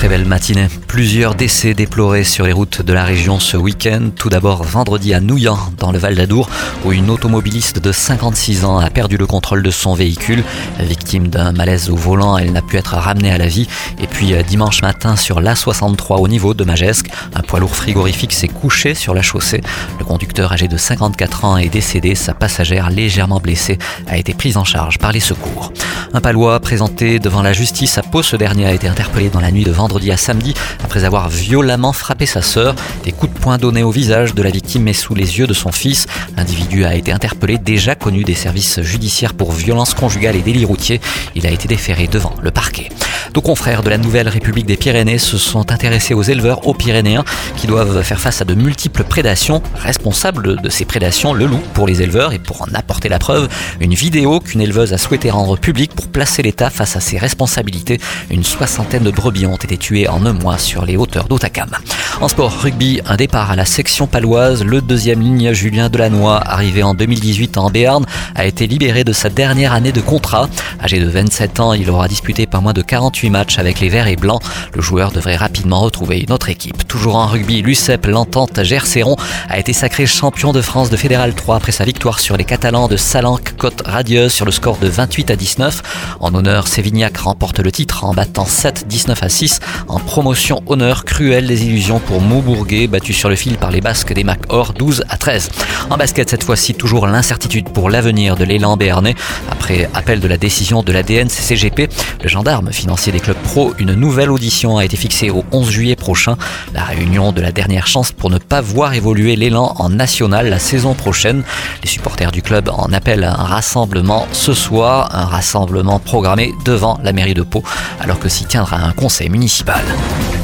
Très belle matinée. Plusieurs décès déplorés sur les routes de la région ce week-end. Tout d'abord vendredi à Nouillan, dans le Val d'Adour, où une automobiliste de 56 ans a perdu le contrôle de son véhicule. Victime d'un malaise au volant, elle n'a pu être ramenée à la vie. Et puis euh, dimanche matin sur l'A63 au niveau de Magesque, un poids lourd frigorifique s'est couché sur la chaussée. Le conducteur âgé de 54 ans est décédé. Sa passagère légèrement blessée a été prise en charge par les secours. Un palois présenté devant la justice à Pau, ce dernier a été interpellé dans la nuit de vendredi vendredi à samedi après avoir violemment frappé sa sœur. Des coups de poing donnés au visage de la victime mais sous les yeux de son fils. L'individu a été interpellé, déjà connu des services judiciaires pour violence conjugale et délit routier. Il a été déféré devant le parquet. Nos confrères de la Nouvelle République des Pyrénées se sont intéressés aux éleveurs aux Pyrénéens qui doivent faire face à de multiples prédations. Responsable de ces prédations, le loup pour les éleveurs et pour en apporter la preuve, une vidéo qu'une éleveuse a souhaité rendre publique pour placer l'État face à ses responsabilités. Une soixantaine de brebis ont été tuées en un mois sur les hauteurs. En sport rugby, un départ à la section paloise. Le deuxième ligne Julien Delannoy, arrivé en 2018 en Béarn, a été libéré de sa dernière année de contrat. Âgé de 27 ans, il aura disputé pas moins de 48 matchs avec les Verts et Blancs. Le joueur devrait rapidement retrouver une autre équipe. Toujours en rugby, l'UCEP, l'entente Gerceron, a été sacré champion de France de Fédéral 3 après sa victoire sur les Catalans de Salanque Côte Radieuse sur le score de 28 à 19. En honneur, Sévignac remporte le titre en battant 7 19 à 6 en promotion honneur cruelle des illusions pour Maubourguet, battu sur le fil par les Basques des Mac Or 12 à 13. En basket, cette fois-ci, toujours l'incertitude pour l'avenir de l'élan béarnais. Après appel de la décision de la DNCCGP, le gendarme financier des clubs pro, une nouvelle audition a été fixée au 11 juillet prochain. La réunion de la dernière chance pour ne pas voir évoluer l'élan en national la saison prochaine. Les supporters du club en appellent à un rassemblement ce soir, un rassemblement programmé devant la mairie de Pau, alors que s'y tiendra un conseil municipal principale.